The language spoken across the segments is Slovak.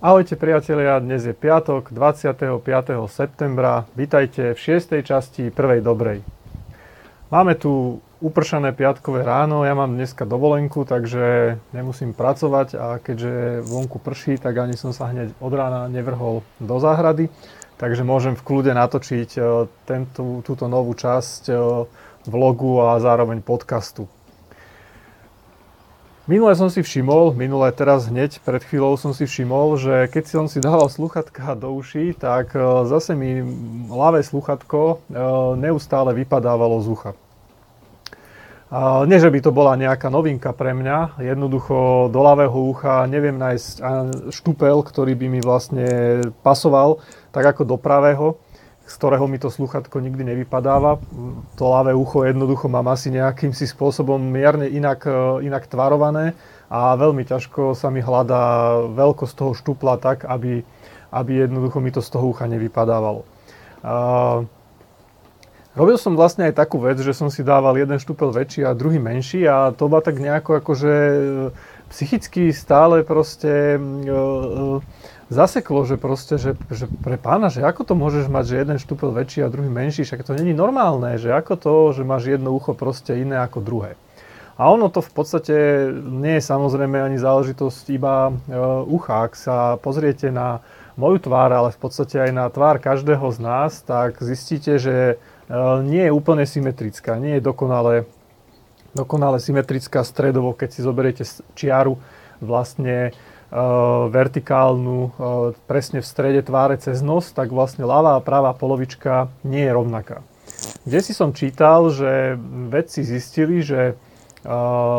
Ahojte priatelia, dnes je piatok 25. septembra. Vítajte v 6. časti prvej dobrej. Máme tu upršané piatkové ráno, ja mám dneska dovolenku, takže nemusím pracovať a keďže vonku prší, tak ani som sa hneď od rána nevrhol do záhrady, takže môžem v kľude natočiť e, tento, túto novú časť e, vlogu a zároveň podcastu. Minule som si všimol, minule teraz hneď pred chvíľou som si všimol, že keď som si dával sluchatka do uší, tak e, zase mi ľavé sluchatko e, neustále vypadávalo z ucha. Nie, že by to bola nejaká novinka pre mňa, jednoducho do ľavého ucha neviem nájsť štupel, ktorý by mi vlastne pasoval, tak ako do pravého z ktorého mi to sluchatko nikdy nevypadáva. To ľavé ucho jednoducho mám asi nejakým si spôsobom mierne inak, e, inak tvarované a veľmi ťažko sa mi hľadá veľkosť toho štupla tak, aby, aby jednoducho mi to z toho ucha nevypadávalo. Uh, robil som vlastne aj takú vec, že som si dával jeden štupel väčší a druhý menší a to ma tak nejako akože e, psychicky stále proste uh, zaseklo, že proste, že, že pre pána, že ako to môžeš mať, že jeden štúpel väčší a druhý menší, však to není normálne, že ako to, že máš jedno ucho proste iné ako druhé. A ono to v podstate nie je samozrejme ani záležitosť iba e, ucha. Ak sa pozriete na moju tvár, ale v podstate aj na tvár každého z nás, tak zistíte, že e, nie je úplne symetrická, nie je dokonale, dokonale symetrická stredovo, keď si zoberiete čiaru vlastne vertikálnu eh, presne v strede tváre cez nos, tak vlastne ľavá a pravá polovička nie je rovnaká. Kde si som čítal, že vedci zistili, že eh,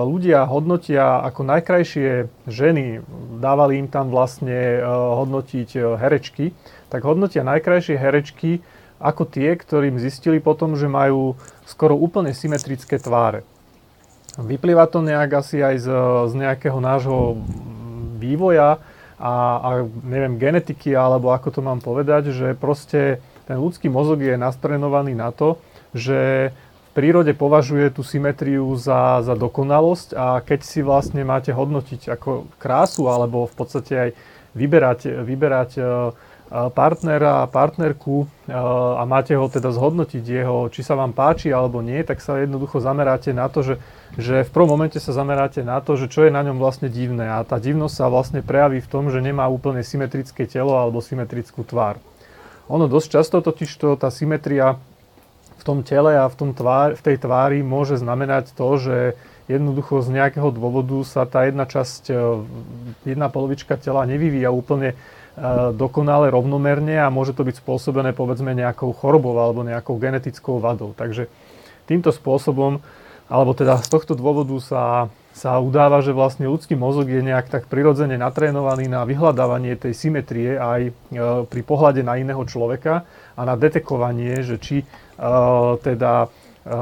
ľudia hodnotia ako najkrajšie ženy, dávali im tam vlastne hodnotiť herečky, tak hodnotia najkrajšie herečky ako tie, ktorým zistili potom, že majú skoro úplne symetrické tváre. Vyplýva to nejak asi aj z, z nejakého nášho vývoja a, a neviem, genetiky, alebo ako to mám povedať, že proste ten ľudský mozog je nastrenovaný na to, že v prírode považuje tú symetriu za, za dokonalosť a keď si vlastne máte hodnotiť ako krásu alebo v podstate aj vyberať, vyberať e, partnera a partnerku e, a máte ho teda zhodnotiť jeho, či sa vám páči alebo nie, tak sa jednoducho zameráte na to, že že v prvom momente sa zameráte na to, že čo je na ňom vlastne divné a tá divnosť sa vlastne prejaví v tom, že nemá úplne symetrické telo alebo symetrickú tvár. Ono dosť často totiž to, tá symetria v tom tele a v, tom tvár, v tej tvári môže znamenať to, že jednoducho z nejakého dôvodu sa tá jedna časť, e, jedna polovička tela nevyvíja úplne e, dokonale rovnomerne a môže to byť spôsobené povedzme nejakou chorobou alebo nejakou genetickou vadou. Takže týmto spôsobom alebo teda z tohto dôvodu sa, sa udáva, že vlastne ľudský mozog je nejak tak prirodzene natrénovaný na vyhľadávanie tej symetrie aj e, pri pohľade na iného človeka a na detekovanie, že či e, teda e,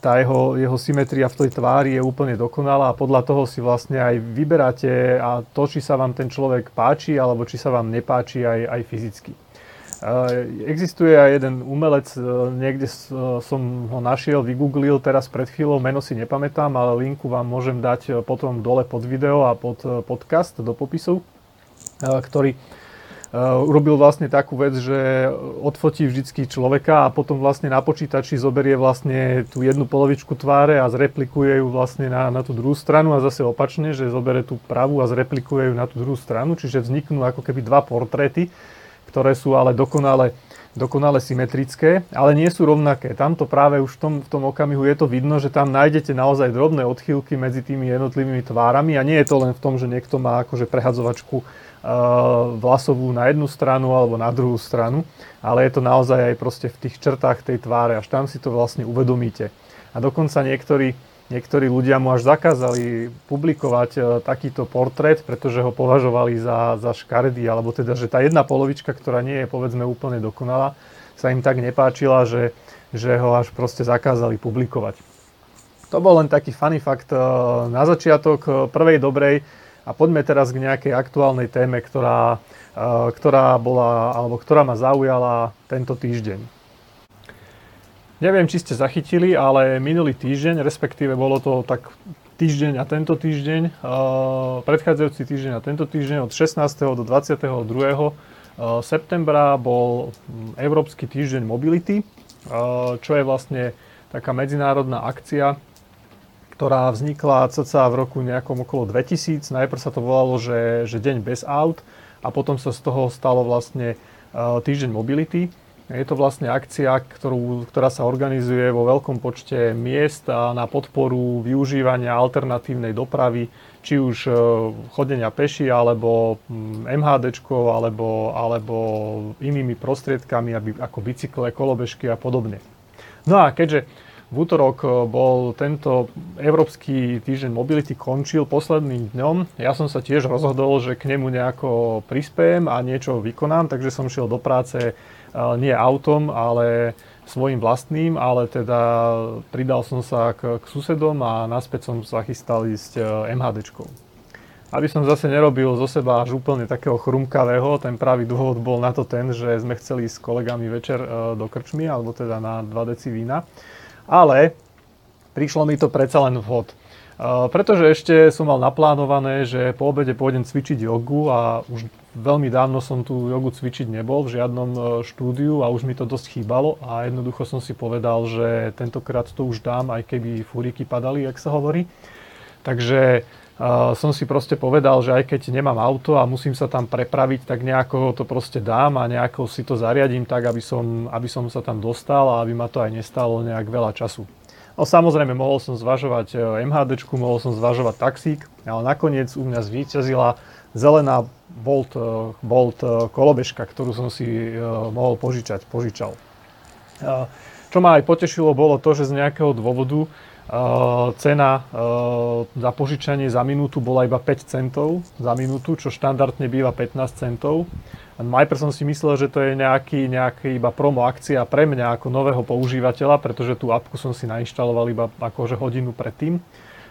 tá jeho, jeho symetria v tej tvári je úplne dokonalá a podľa toho si vlastne aj vyberáte a to, či sa vám ten človek páči alebo či sa vám nepáči aj, aj fyzicky. Existuje aj jeden umelec, e, niekde e, som ho našiel, vygooglil teraz pred chvíľou, meno si nepamätám, ale linku vám môžem dať e, potom dole pod video a pod podcast do popisu, ktorý urobil vlastne takú vec, že odfotí vždycky človeka a potom vlastne na počítači zoberie vlastne tú jednu polovičku tváre a zreplikuje ju vlastne na, na tú druhú stranu a zase opačne, že zoberie tú pravú a zreplikuje ju na tú druhú stranu, čiže vzniknú ako keby dva portréty ktoré sú ale dokonale, dokonale symetrické, ale nie sú rovnaké. Tamto práve už v tom, v tom okamihu je to vidno, že tam nájdete naozaj drobné odchýlky medzi tými jednotlivými tvárami a nie je to len v tom, že niekto má akože prehadzovačku uh, vlasovú na jednu stranu alebo na druhú stranu, ale je to naozaj aj proste v tých črtách tej tváre, až tam si to vlastne uvedomíte. A dokonca niektorí Niektorí ľudia mu až zakázali publikovať e, takýto portrét, pretože ho považovali za, za škaredý, alebo teda, že tá jedna polovička, ktorá nie je povedzme úplne dokonalá, sa im tak nepáčila, že, že ho až proste zakázali publikovať. To bol len taký funny fakt e, na začiatok e, prvej dobrej a poďme teraz k nejakej aktuálnej téme, ktorá, ktorá bola, alebo ktorá ma zaujala tento týždeň. Neviem, či ste zachytili, ale minulý týždeň, respektíve bolo to tak týždeň a tento týždeň, predchádzajúci týždeň a tento týždeň od 16. do 22. septembra bol Európsky týždeň mobility, čo je vlastne taká medzinárodná akcia, ktorá vznikla cca v roku nejakom okolo 2000. Najprv sa to volalo, že, že deň bez aut a potom sa z toho stalo vlastne týždeň mobility. Je to vlastne akcia, ktorú, ktorá sa organizuje vo veľkom počte miest na podporu využívania alternatívnej dopravy, či už e, chodenia peši, alebo MHD, alebo, alebo inými prostriedkami, ako bicykle, kolobežky a podobne. No a keďže v útorok e, bol tento Európsky týždeň mobility končil posledným dňom. Ja som sa tiež rozhodol, že k nemu nejako prispiem a niečo vykonám, takže som šiel do práce nie autom, ale svojim vlastným, ale teda pridal som sa k, k susedom a naspäť som sa chystal ísť e, MHDčkou. Aby som zase nerobil zo seba až úplne takého chrumkavého, ten pravý dôvod bol na to ten, že sme chceli s kolegami večer e, do krčmy, alebo teda na 2 deci vína. Ale prišlo mi to predsa len vhod. Pretože ešte som mal naplánované, že po obede pôjdem cvičiť jogu a už veľmi dávno som tú jogu cvičiť nebol v žiadnom e, štúdiu a už mi to dosť chýbalo a jednoducho som si povedal, že tentokrát to už dám, aj keby fúriky padali, jak sa hovorí. Takže uh, som si proste povedal, že aj keď nemám auto a musím sa tam prepraviť, tak nejako to proste dám a nejako si to zariadím tak, aby som, aby som sa tam dostal a aby ma to aj nestalo nejak veľa času. No samozrejme, mohol som zvažovať e, MHD, mohol som zvažovať taxík, ale nakoniec u mňa zvíťazila zelená Bolt, e, Bolt e, kolobežka, ktorú som si mohol požičať, požičal. Čo ma aj potešilo, bolo to, že z nejakého dôvodu cena za požičanie za minútu bola iba 5 centov za minútu, čo štandardne býva 15 centov. Najprv som si myslel, že to je nejaký, nejaký iba promo akcia pre mňa ako nového používateľa, pretože tú apku som si nainštaloval iba akože hodinu predtým.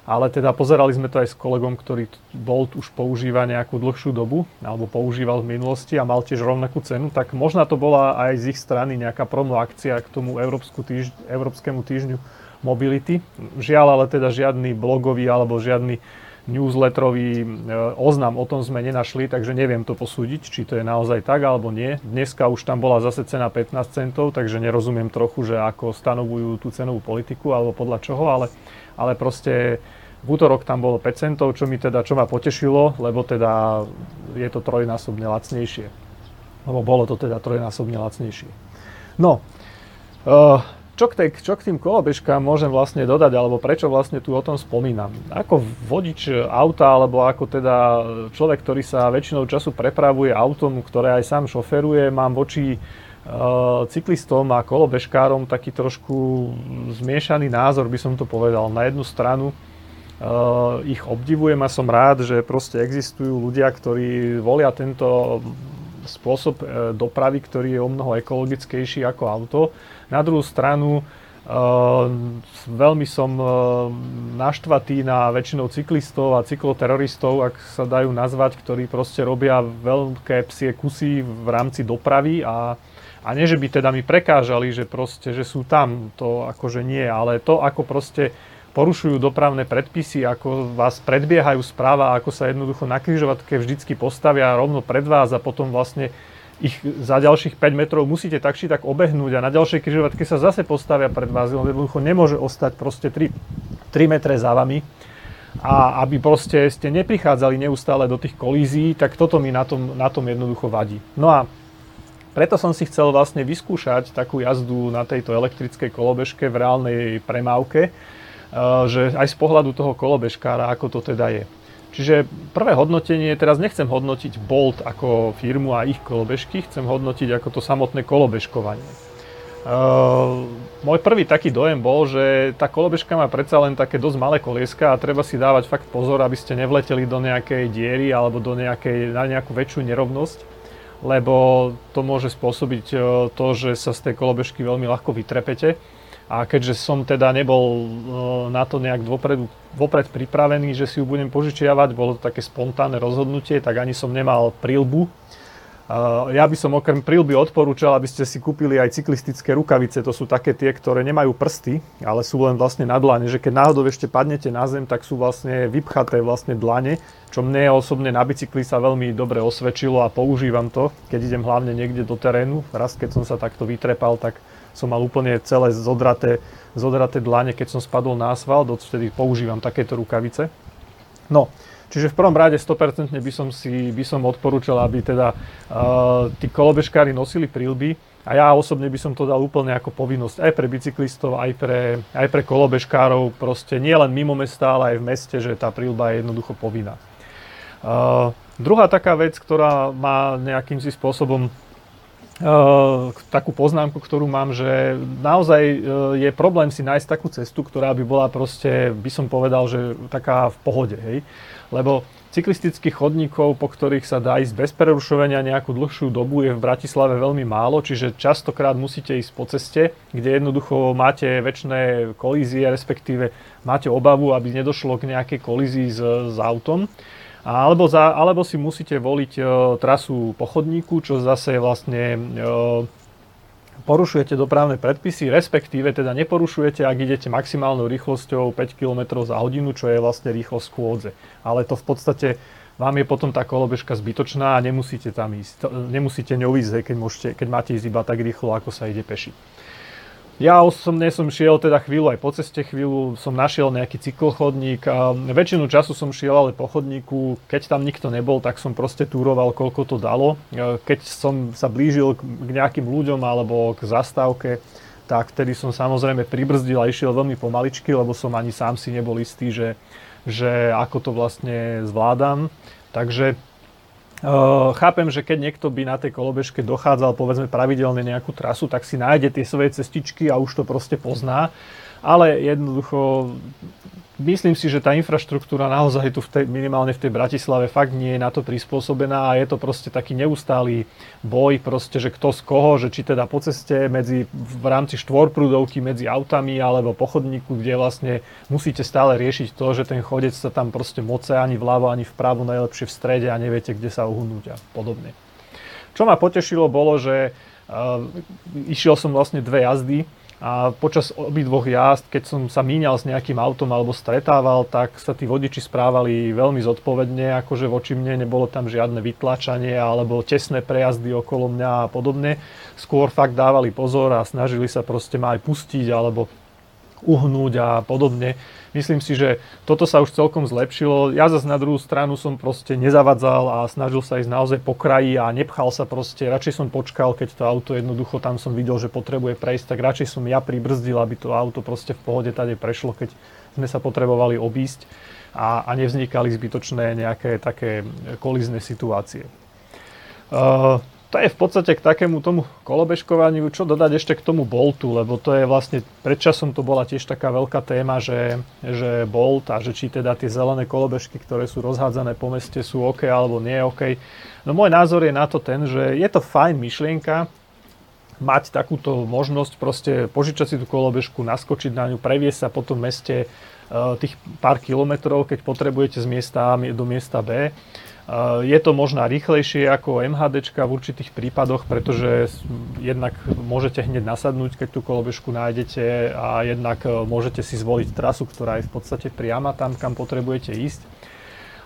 Ale teda pozerali sme to aj s kolegom, ktorý Bolt už používa nejakú dlhšiu dobu, alebo používal v minulosti a mal tiež rovnakú cenu, tak možno to bola aj z ich strany nejaká promo akcia k tomu týžd- Európskemu týždňu mobility. Žiaľ, ale teda žiadny blogový alebo žiadny newsletterový e, oznam o tom sme nenašli, takže neviem to posúdiť, či to je naozaj tak alebo nie. Dneska už tam bola zase cena 15 centov, takže nerozumiem trochu, že ako stanovujú tú cenovú politiku alebo podľa čoho, ale, ale proste v útorok tam bolo 5 centov, čo mi teda, čo ma potešilo, lebo teda je to trojnásobne lacnejšie. Lebo bolo to teda trojnásobne lacnejšie. No, uh, čo k, tej, čo k tým kolobežkám môžem vlastne dodať, alebo prečo vlastne tu o tom spomínam? Ako vodič auta, alebo ako teda človek, ktorý sa väčšinou času prepravuje autom, ktoré aj sám šoferuje, mám voči uh, cyklistom a kolobežkárom taký trošku zmiešaný názor, by som to povedal. Na jednu stranu uh, ich obdivujem a som rád, že proste existujú ľudia, ktorí volia tento spôsob uh, dopravy, ktorý je o mnoho ekologickejší ako auto. Na druhú stranu Uh, veľmi som uh, naštvatý na väčšinou cyklistov a cykloteroristov, ak sa dajú nazvať, ktorí proste robia veľké psie kusy v rámci dopravy a, a nie, že by teda mi prekážali, že proste, že sú tam, to akože nie, ale to, ako proste porušujú dopravné predpisy, ako vás predbiehajú správa, ako sa jednoducho na križovatke vždycky postavia rovno pred vás a potom vlastne ich za ďalších 5 metrov musíte tak či tak obehnúť a na ďalšej križovatke sa zase postavia pred vás, lebo jednoducho nemôže ostať proste 3, 3 metre za vami. A aby proste ste neprichádzali neustále do tých kolízií, tak toto mi na tom, na tom jednoducho vadí. No a preto som si chcel vlastne vyskúšať takú jazdu na tejto elektrickej kolobežke v reálnej premávke, že aj z pohľadu toho kolobežkára, ako to teda je. Čiže prvé hodnotenie, teraz nechcem hodnotiť Bolt ako firmu a ich kolobežky, chcem hodnotiť ako to samotné kolobežkovanie. Uh, môj prvý taký dojem bol, že tá kolobežka má predsa len také dosť malé kolieska a treba si dávať fakt pozor, aby ste nevleteli do nejakej diery alebo do nejakej, na nejakú väčšiu nerovnosť, lebo to môže spôsobiť uh, to, že sa z tej kolobežky veľmi ľahko vytrepete a keďže som teda nebol e, na to nejak dopredu, vopred pripravený, že si ju budem požičiavať, bolo to také spontánne rozhodnutie, tak ani som nemal prílbu Ja by som okrem prílby odporúčal, aby ste si kúpili aj cyklistické rukavice. To sú také tie, ktoré nemajú prsty, ale sú len vlastne na dlane. Že keď náhodou ešte padnete na zem, tak sú vlastne vypchaté vlastne dlane, čo mne osobne na bicykli sa veľmi dobre osvedčilo a používam to, keď idem hlavne niekde do terénu. Raz, keď som sa takto vytrepal, tak som mal úplne celé zodraté, zodraté dlane, keď som spadol na asfalt, odtedy používam takéto rukavice. No, Čiže v prvom rade 100% by som si by som odporúčal, aby teda uh, tí kolobežkári nosili prílby a ja osobne by som to dal úplne ako povinnosť aj pre bicyklistov, aj pre, aj pre kolobežkárov, proste nie len mimo mesta, ale aj v meste, že tá prílba je jednoducho povinná. Uh, druhá taká vec, ktorá má nejakým si spôsobom takú poznámku, ktorú mám, že naozaj uh, je problém si nájsť takú cestu, ktorá by bola proste, by som povedal, že taká v pohode, hej lebo cyklistických chodníkov, po ktorých sa dá ísť bez prerušovania nejakú dlhšiu dobu, je v Bratislave veľmi málo, čiže častokrát musíte ísť po ceste, kde jednoducho máte väčšie kolízie, respektíve máte obavu, aby nedošlo k nejakej kolízii s, s autom. Alebo, za, alebo si musíte voliť e, trasu po chodníku, čo zase vlastne e, porušujete dopravné predpisy, respektíve teda neporušujete, ak idete maximálnou rýchlosťou 5 km za hodinu, čo je vlastne rýchlosť kôdze. Ale to v podstate vám je potom tá kolobežka zbytočná a nemusíte tam ísť. Nemusíte ňou ísť, keď, môžete, keď máte ísť iba tak rýchlo, ako sa ide peši. Ja osobne som šiel teda chvíľu aj po ceste, chvíľu som našiel nejaký cyklochodník a väčšinu času som šiel ale po chodníku, keď tam nikto nebol, tak som proste túroval, koľko to dalo. E, keď som sa blížil k nejakým ľuďom alebo k zastávke, tak vtedy som samozrejme pribrzdil a išiel veľmi pomaličky, lebo som ani sám si nebol istý, že, že ako to vlastne zvládam. Takže Chápem, že keď niekto by na tej kolobežke dochádzal povedzme pravidelne nejakú trasu, tak si nájde tie svoje cestičky a už to proste pozná. Ale jednoducho Myslím si, že tá infraštruktúra naozaj tu v tej, minimálne v tej Bratislave fakt nie je na to prispôsobená a je to proste taký neustálý boj, proste, že kto z koho, že či teda po ceste medzi, v rámci štvorprúdovky medzi autami alebo po chodníku, kde vlastne musíte stále riešiť to, že ten chodec sa tam proste moce ani vľavo, ani vpravo, najlepšie v strede a neviete, kde sa uhnúť a podobne. Čo ma potešilo bolo, že uh, išiel som vlastne dve jazdy, a počas obidvoch jazd, keď som sa míňal s nejakým autom alebo stretával, tak sa tí vodiči správali veľmi zodpovedne, akože voči mne nebolo tam žiadne vytlačanie alebo tesné prejazdy okolo mňa a podobne. Skôr fakt dávali pozor a snažili sa proste ma aj pustiť alebo uhnúť a podobne. Myslím si, že toto sa už celkom zlepšilo. Ja zase na druhú stranu som proste nezavadzal a snažil sa ísť naozaj po kraji a nepchal sa proste. Radšej som počkal, keď to auto jednoducho tam som videl, že potrebuje prejsť, tak radšej som ja pribrzdil, aby to auto proste v pohode tade prešlo, keď sme sa potrebovali obísť a, a nevznikali zbytočné nejaké také kolizné situácie. Uh, to je v podstate k takému tomu kolobežkovaniu, čo dodať ešte k tomu Boltu, lebo to je vlastne, predčasom to bola tiež taká veľká téma, že, že Bolt a že či teda tie zelené kolobežky, ktoré sú rozhádzané po meste sú OK alebo nie OK. No môj názor je na to ten, že je to fajn myšlienka, mať takúto možnosť proste požičať si tú kolobežku, naskočiť na ňu, previesť sa po tom meste e, tých pár kilometrov, keď potrebujete z miesta A do miesta B je to možno rýchlejšie ako MHD v určitých prípadoch, pretože jednak môžete hneď nasadnúť, keď tú kolobežku nájdete a jednak e, môžete si zvoliť trasu, ktorá je v podstate priama tam, kam potrebujete ísť.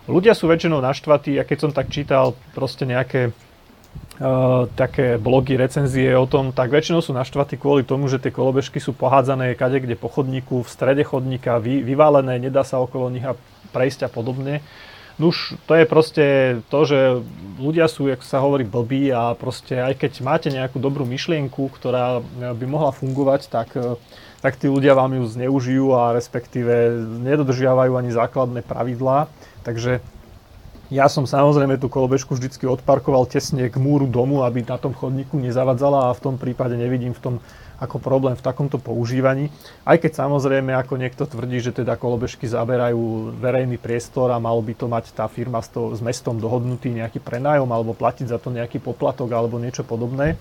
Ľudia sú väčšinou naštvatí a keď som tak čítal proste nejaké Uh, také blogy, recenzie o tom, tak väčšinou sú naštvatí kvôli tomu, že tie kolobežky sú pohádzané kade kde po chodníku, v strede chodníka, vy, vyválené, nedá sa okolo nich a prejsť a podobne. Nuž, to je proste to, že ľudia sú, jak sa hovorí, blbí a proste aj keď máte nejakú dobrú myšlienku, ktorá by mohla fungovať, tak, tak tí ľudia vám ju zneužijú a respektíve nedodržiavajú ani základné pravidlá. Takže ja som samozrejme tú kolobežku vždycky odparkoval tesne k múru domu, aby na tom chodníku nezavadzala a v tom prípade nevidím v tom ako problém v takomto používaní. Aj keď samozrejme, ako niekto tvrdí, že teda kolobežky zaberajú verejný priestor a mal by to mať tá firma s, to, s mestom dohodnutý nejaký prenájom alebo platiť za to nejaký poplatok alebo niečo podobné.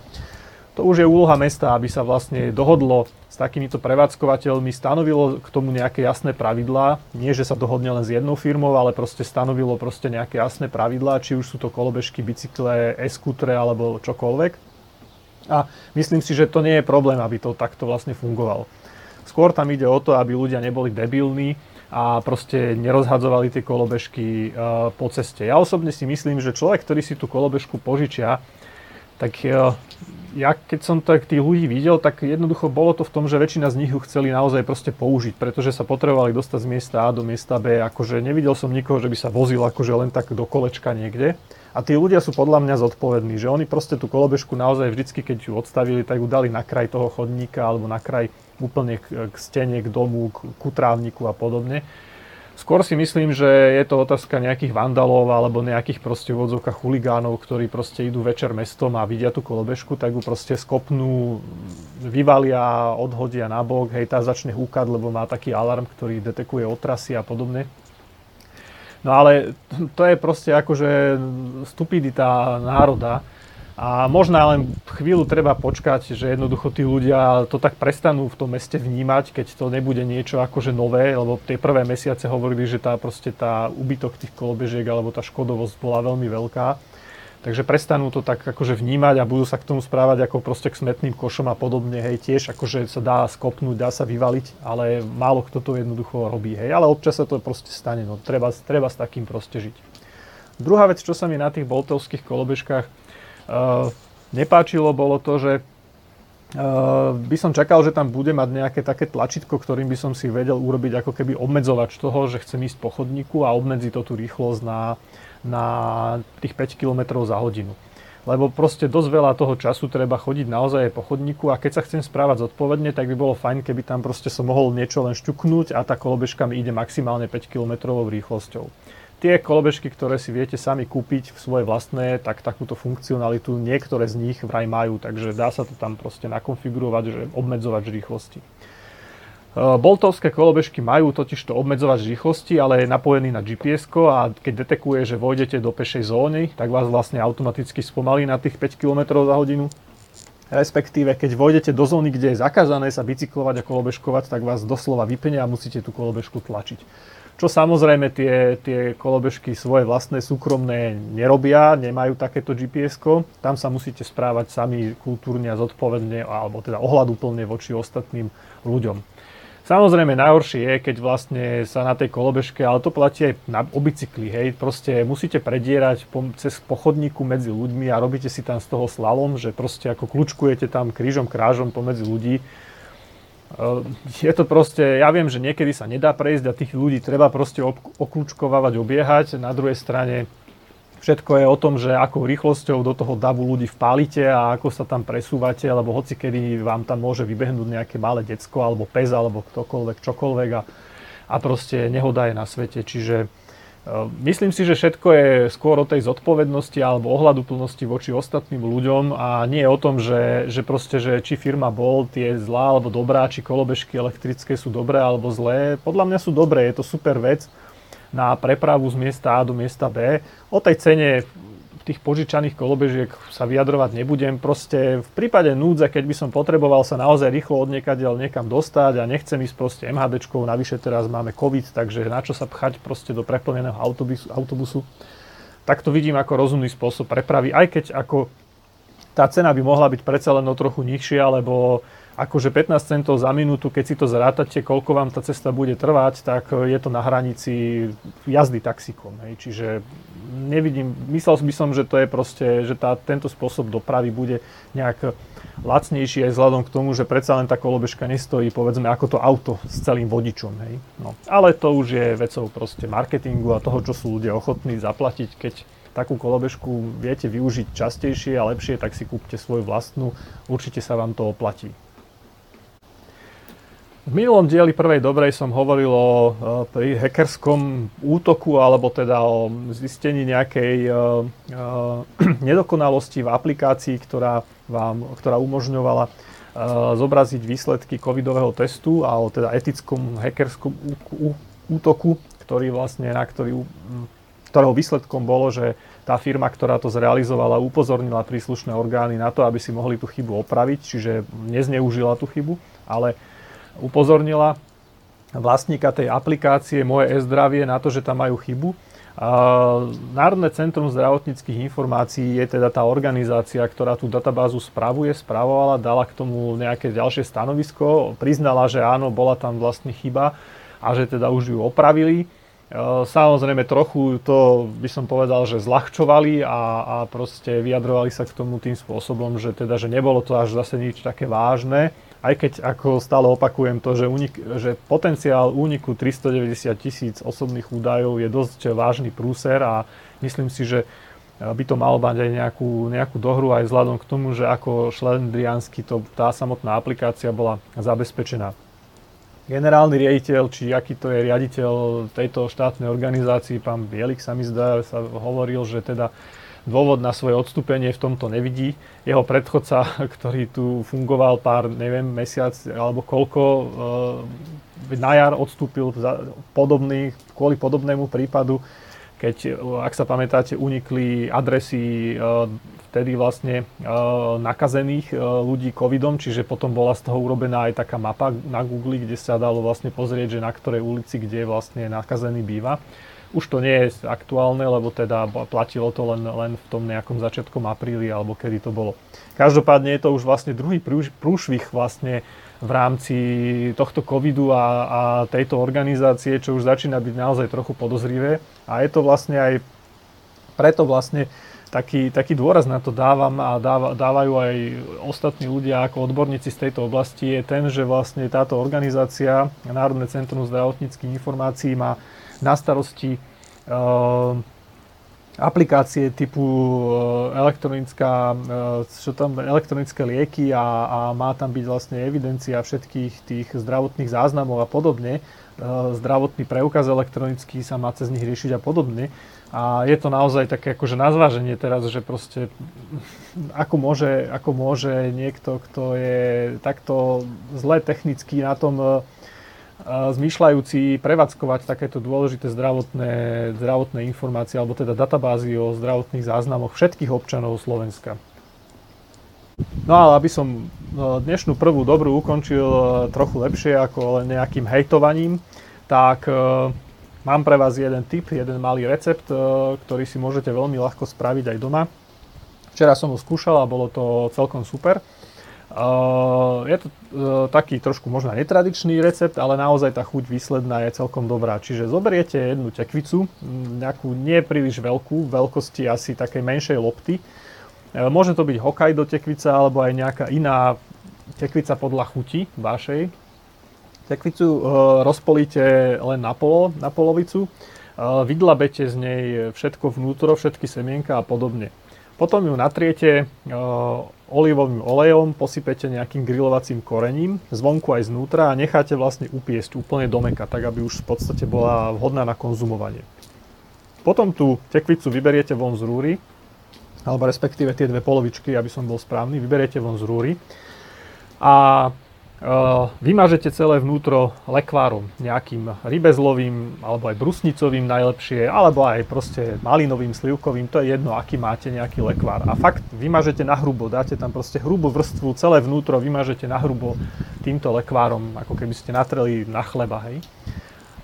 To už je úloha mesta, aby sa vlastne dohodlo s takýmito prevádzkovateľmi, stanovilo k tomu nejaké jasné pravidlá. Nie, že sa dohodne len s jednou firmou, ale proste stanovilo proste nejaké jasné pravidlá, či už sú to kolobežky, bicykle, e-skutre alebo čokoľvek. A myslím si, že to nie je problém, aby to takto vlastne fungovalo. Skôr tam ide o to, aby ľudia neboli debilní a proste nerozhadzovali tie kolobežky uh, po ceste. Ja osobne si myslím, že človek, ktorý si tú kolobežku požičia, tak uh, ja keď som tak tých ľudí videl, tak jednoducho bolo to v tom, že väčšina z nich ju chceli naozaj proste použiť, pretože sa potrebovali dostať z miesta A do miesta B. Akože nevidel som nikoho, že by sa vozil akože len tak do kolečka niekde. A tí ľudia sú podľa mňa zodpovední, že oni proste tú kolobežku naozaj vždycky, keď ju odstavili, tak ju dali na kraj toho chodníka alebo na kraj úplne k, k stene, k domu, k, k trávniku a podobne. Skôr si myslím, že je to otázka nejakých vandalov alebo nejakých proste vodzovka chuligánov, ktorí proste idú večer mestom a vidia tú kolobežku, tak ju proste skopnú, vyvalia, odhodia na bok, hej, tá začne húkať, lebo má taký alarm, ktorý detekuje otrasy a podobne. No ale to je proste akože stupidita národa, a možno len chvíľu treba počkať, že jednoducho tí ľudia to tak prestanú v tom meste vnímať, keď to nebude niečo akože nové, lebo tie prvé mesiace hovorili, že tá proste tá úbytok tých kolobežiek alebo tá škodovosť bola veľmi veľká. Takže prestanú to tak akože vnímať a budú sa k tomu správať ako proste k smetným košom a podobne, hej, tiež akože sa dá skopnúť, dá sa vyvaliť, ale málo kto to jednoducho robí, hej, ale občas sa to proste stane, no treba, treba s takým proste žiť. Druhá vec, čo sa mi na tých boltovských kolobežkách nepáčilo, bolo to, že Uh, by som čakal, že tam bude mať nejaké také tlačítko, ktorým by som si vedel urobiť ako keby obmedzovač toho, že chcem ísť po chodníku a obmedziť to tú rýchlosť na, na tých 5 km za hodinu. Lebo proste dosť veľa toho času treba chodiť naozaj po chodníku a keď sa chcem správať zodpovedne, tak by bolo fajn, keby tam proste som mohol niečo len šťuknúť a tá kolobežka mi ide maximálne 5 km rýchlosťou tie kolobežky, ktoré si viete sami kúpiť v svoje vlastné, tak takúto funkcionalitu niektoré z nich vraj majú, takže dá sa to tam proste nakonfigurovať, že obmedzovať rýchlosti. E, boltovské kolobežky majú totiž to obmedzovať rýchlosti, ale je napojený na gps a keď detekuje, že vojdete do pešej zóny, tak vás vlastne automaticky spomalí na tých 5 km za hodinu. Respektíve, keď vojdete do zóny, kde je zakázané sa bicyklovať a kolobežkovať, tak vás doslova vypne a musíte tú kolobežku tlačiť. Čo samozrejme tie, tie kolobežky svoje vlastné súkromné nerobia, nemajú takéto gps. Tam sa musíte správať sami kultúrne a zodpovedne, alebo teda ohľadúplne voči ostatným ľuďom. Samozrejme najhoršie je, keď vlastne sa na tej kolobežke, ale to platí aj na, o bicykli, hej, proste musíte predierať po, cez pochodníku medzi ľuďmi a robíte si tam z toho slalom, že proste ako kľúčkujete tam krížom krážom pomedzi ľudí je to proste, ja viem, že niekedy sa nedá prejsť a tých ľudí treba proste okľúčkovávať, obiehať. Na druhej strane všetko je o tom, že akou rýchlosťou do toho davu ľudí vpálite a ako sa tam presúvate, lebo hoci kedy vám tam môže vybehnúť nejaké malé decko alebo pes alebo ktokoľvek, čokoľvek a, a proste nehoda je na svete. Čiže myslím si, že všetko je skôr o tej zodpovednosti alebo ohľaduplnosti voči ostatným ľuďom a nie o tom, že, že proste, že či firma bol tie zlá alebo dobrá, či kolobežky elektrické sú dobré alebo zlé. Podľa mňa sú dobré, je to super vec na prepravu z miesta A do miesta B. O tej cene tých požičaných kolobežiek sa vyjadrovať nebudem. Proste v prípade núdze, keď by som potreboval sa naozaj rýchlo odniekadeľ niekam dostať a nechcem ísť proste MHDčkou, navyše teraz máme COVID, takže na čo sa pchať proste do preplneného autobusu, autobusu, tak to vidím ako rozumný spôsob prepravy, aj keď ako tá cena by mohla byť predsa len o trochu nižšia, lebo akože 15 centov za minútu, keď si to zrátate, koľko vám tá cesta bude trvať, tak je to na hranici jazdy taxikom. Hej. Čiže nevidím, myslel by som, že to je proste, že tá, tento spôsob dopravy bude nejak lacnejší aj vzhľadom k tomu, že predsa len tá kolobežka nestojí, povedzme, ako to auto s celým vodičom. Hej. No. Ale to už je vecou proste marketingu a toho, čo sú ľudia ochotní zaplatiť, keď takú kolobežku viete využiť častejšie a lepšie, tak si kúpte svoju vlastnú, určite sa vám to oplatí. V minulom dieli prvej dobrej som hovoril o e, pri hackerskom útoku alebo teda o zistení nejakej uh, uh, nedokonalosti v aplikácii, ktorá, vám, ktorá umožňovala uh, zobraziť výsledky covidového testu a o teda etickom hackerskom útoku, ktorý vlastne, na ktorý ktorého výsledkom bolo, že tá firma, ktorá to zrealizovala, upozornila príslušné orgány na to, aby si mohli tú chybu opraviť, čiže nezneužila tú chybu, ale upozornila vlastníka tej aplikácie Moje e-zdravie na to, že tam majú chybu. Národné centrum zdravotníckých informácií je teda tá organizácia, ktorá tú databázu spravuje, spravovala, dala k tomu nejaké ďalšie stanovisko, priznala, že áno, bola tam vlastne chyba a že teda už ju opravili. Samozrejme trochu to by som povedal, že zľahčovali a, a proste vyjadrovali sa k tomu tým spôsobom, že teda, že nebolo to až zase nič také vážne. Aj keď, ako stále opakujem to, že, unik, že potenciál úniku 390 tisíc osobných údajov je dosť vážny prúser a myslím si, že by to malo mať aj nejakú, nejakú dohru aj vzhľadom k tomu, že ako šlendriansky to, tá samotná aplikácia bola zabezpečená generálny riaditeľ, či aký to je riaditeľ tejto štátnej organizácii, pán Bielik sa mi zdá, sa hovoril, že teda dôvod na svoje odstúpenie v tomto nevidí. Jeho predchodca, ktorý tu fungoval pár, neviem, mesiac alebo koľko, e, na jar odstúpil podobný, kvôli podobnému prípadu, keď, ak sa pamätáte, unikli adresy e, vtedy vlastne nakazených ľudí covidom, čiže potom bola z toho urobená aj taká mapa na Google, kde sa dalo vlastne pozrieť, že na ktorej ulici, kde vlastne nakazený býva. Už to nie je aktuálne, lebo teda platilo to len, len v tom nejakom začiatkom apríli, alebo kedy to bolo. Každopádne je to už vlastne druhý prúšvih vlastne v rámci tohto covidu a, a tejto organizácie, čo už začína byť naozaj trochu podozrivé. A je to vlastne aj preto vlastne taký, taký dôraz na to dávam a dáva, dávajú aj ostatní ľudia ako odborníci z tejto oblasti je ten, že vlastne táto organizácia Národné centrum zdravotníckých informácií má na starosti uh, aplikácie typu uh, elektronická, uh, čo tam, elektronické lieky a, a má tam byť vlastne evidencia všetkých tých zdravotných záznamov a podobne. Zdravotný preukaz elektronický sa má cez nich riešiť a podobne. A je to naozaj také akože na zváženie teraz, že proste ako môže, ako môže niekto, kto je takto zle technicky na tom uh, zmýšľajúci prevádzkovať takéto dôležité zdravotné, zdravotné informácie alebo teda databázy o zdravotných záznamoch všetkých občanov Slovenska. No ale aby som e, dnešnú prvú dobrú ukončil e, trochu lepšie ako len nejakým hejtovaním, tak Mám pre vás jeden tip, jeden malý recept, e, ktorý si môžete veľmi ľahko spraviť aj doma. Včera som ho skúšal a bolo to celkom super. E, je to e, taký trošku možno netradičný recept, ale naozaj tá chuť výsledná je celkom dobrá. Čiže zoberiete jednu tekvicu, nejakú nie príliš veľkú, veľkosti asi takej menšej lopty. Môže to byť Hokkaido tekvica alebo aj nejaká iná tekvica podľa chuti vašej, tekvicu uh, rozpolíte len na, polo, na polovicu, uh, vydlabete z nej všetko vnútro, všetky semienka a podobne. Potom ju natriete uh, olivovým olejom, posypete nejakým grilovacím korením, zvonku aj znútra a necháte vlastne upiesť úplne do meka, tak aby už v podstate bola vhodná na konzumovanie. Potom tú tekvicu vyberiete von z rúry, alebo respektíve tie dve polovičky, aby som bol správny, vyberiete von z rúry a Vymažete celé vnútro lekvárom, nejakým rybezlovým, alebo aj brusnicovým najlepšie, alebo aj proste malinovým, slivkovým, to je jedno, aký máte nejaký lekvár. A fakt vymažete na hrubo, dáte tam proste hrubú vrstvu, celé vnútro vymažete na hrubo týmto lekvárom, ako keby ste natreli na chleba, hej.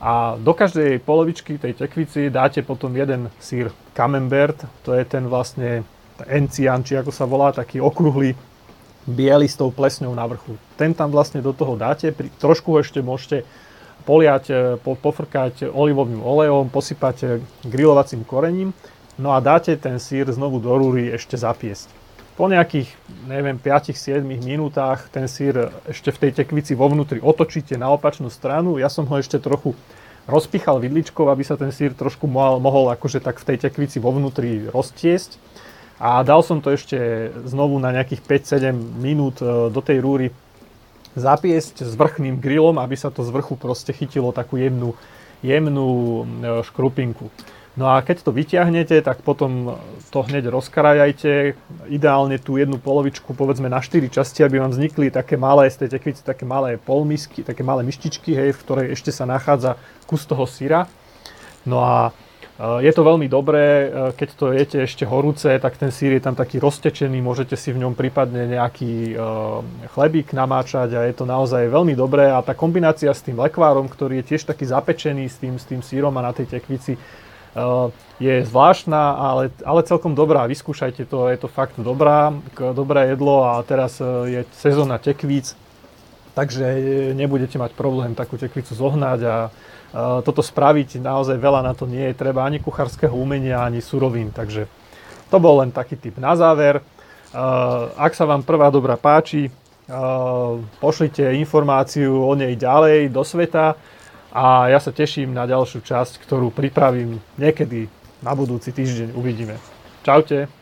A do každej polovičky tej tekvici dáte potom jeden sír camembert, to je ten vlastne encian, či ako sa volá, taký okrúhly biely s tou plesňou na vrchu. Ten tam vlastne do toho dáte, pri, trošku ešte môžete poliať, e, po, pofrkať olivovým olejom, posypať e, grilovacím korením, no a dáte ten sír znovu do rúry ešte zapiesť. Po nejakých, neviem, 5-7 minútach ten sír ešte v tej tekvici vo vnútri otočíte na opačnú stranu. Ja som ho ešte trochu rozpichal vidličkou, aby sa ten sír trošku mohol, mohol akože tak v tej tekvici vo vnútri roztiesť a dal som to ešte znovu na nejakých 5-7 minút e, do tej rúry zapiesť s vrchným grillom, aby sa to z vrchu proste chytilo takú jemnú, jemnú e, škrupinku. No a keď to vyťahnete, tak potom to hneď rozkrajajte. Ideálne tú jednu polovičku povedzme na 4 časti, aby vám vznikli také malé z tej tekvice, také malé polmisky, také malé myštičky, hej, v ktorej ešte sa nachádza kus toho syra. No a Je to veľmi dobré, keď to jete ešte horúce, tak ten sír je tam taký roztečený, môžete si v ňom prípadne nejaký chlebík namáčať a je to naozaj veľmi dobré a tá kombinácia s tým lekvárom, ktorý je tiež taký zapečený s tým, s tým sírom a na tej tekvici, je zvláštna, ale, ale celkom dobrá. Vyskúšajte to, je to fakt dobrá, dobré jedlo a teraz je sezóna tekvíc, takže nebudete mať problém takú tekvicu zohnať a toto spraviť naozaj veľa na to nie je treba ani kuchárskeho umenia, ani surovín. Takže to bol len taký tip na záver. Ak sa vám prvá dobra páči, pošlite informáciu o nej ďalej do sveta a ja sa teším na ďalšiu časť, ktorú pripravím niekedy na budúci týždeň. Uvidíme. Čaute.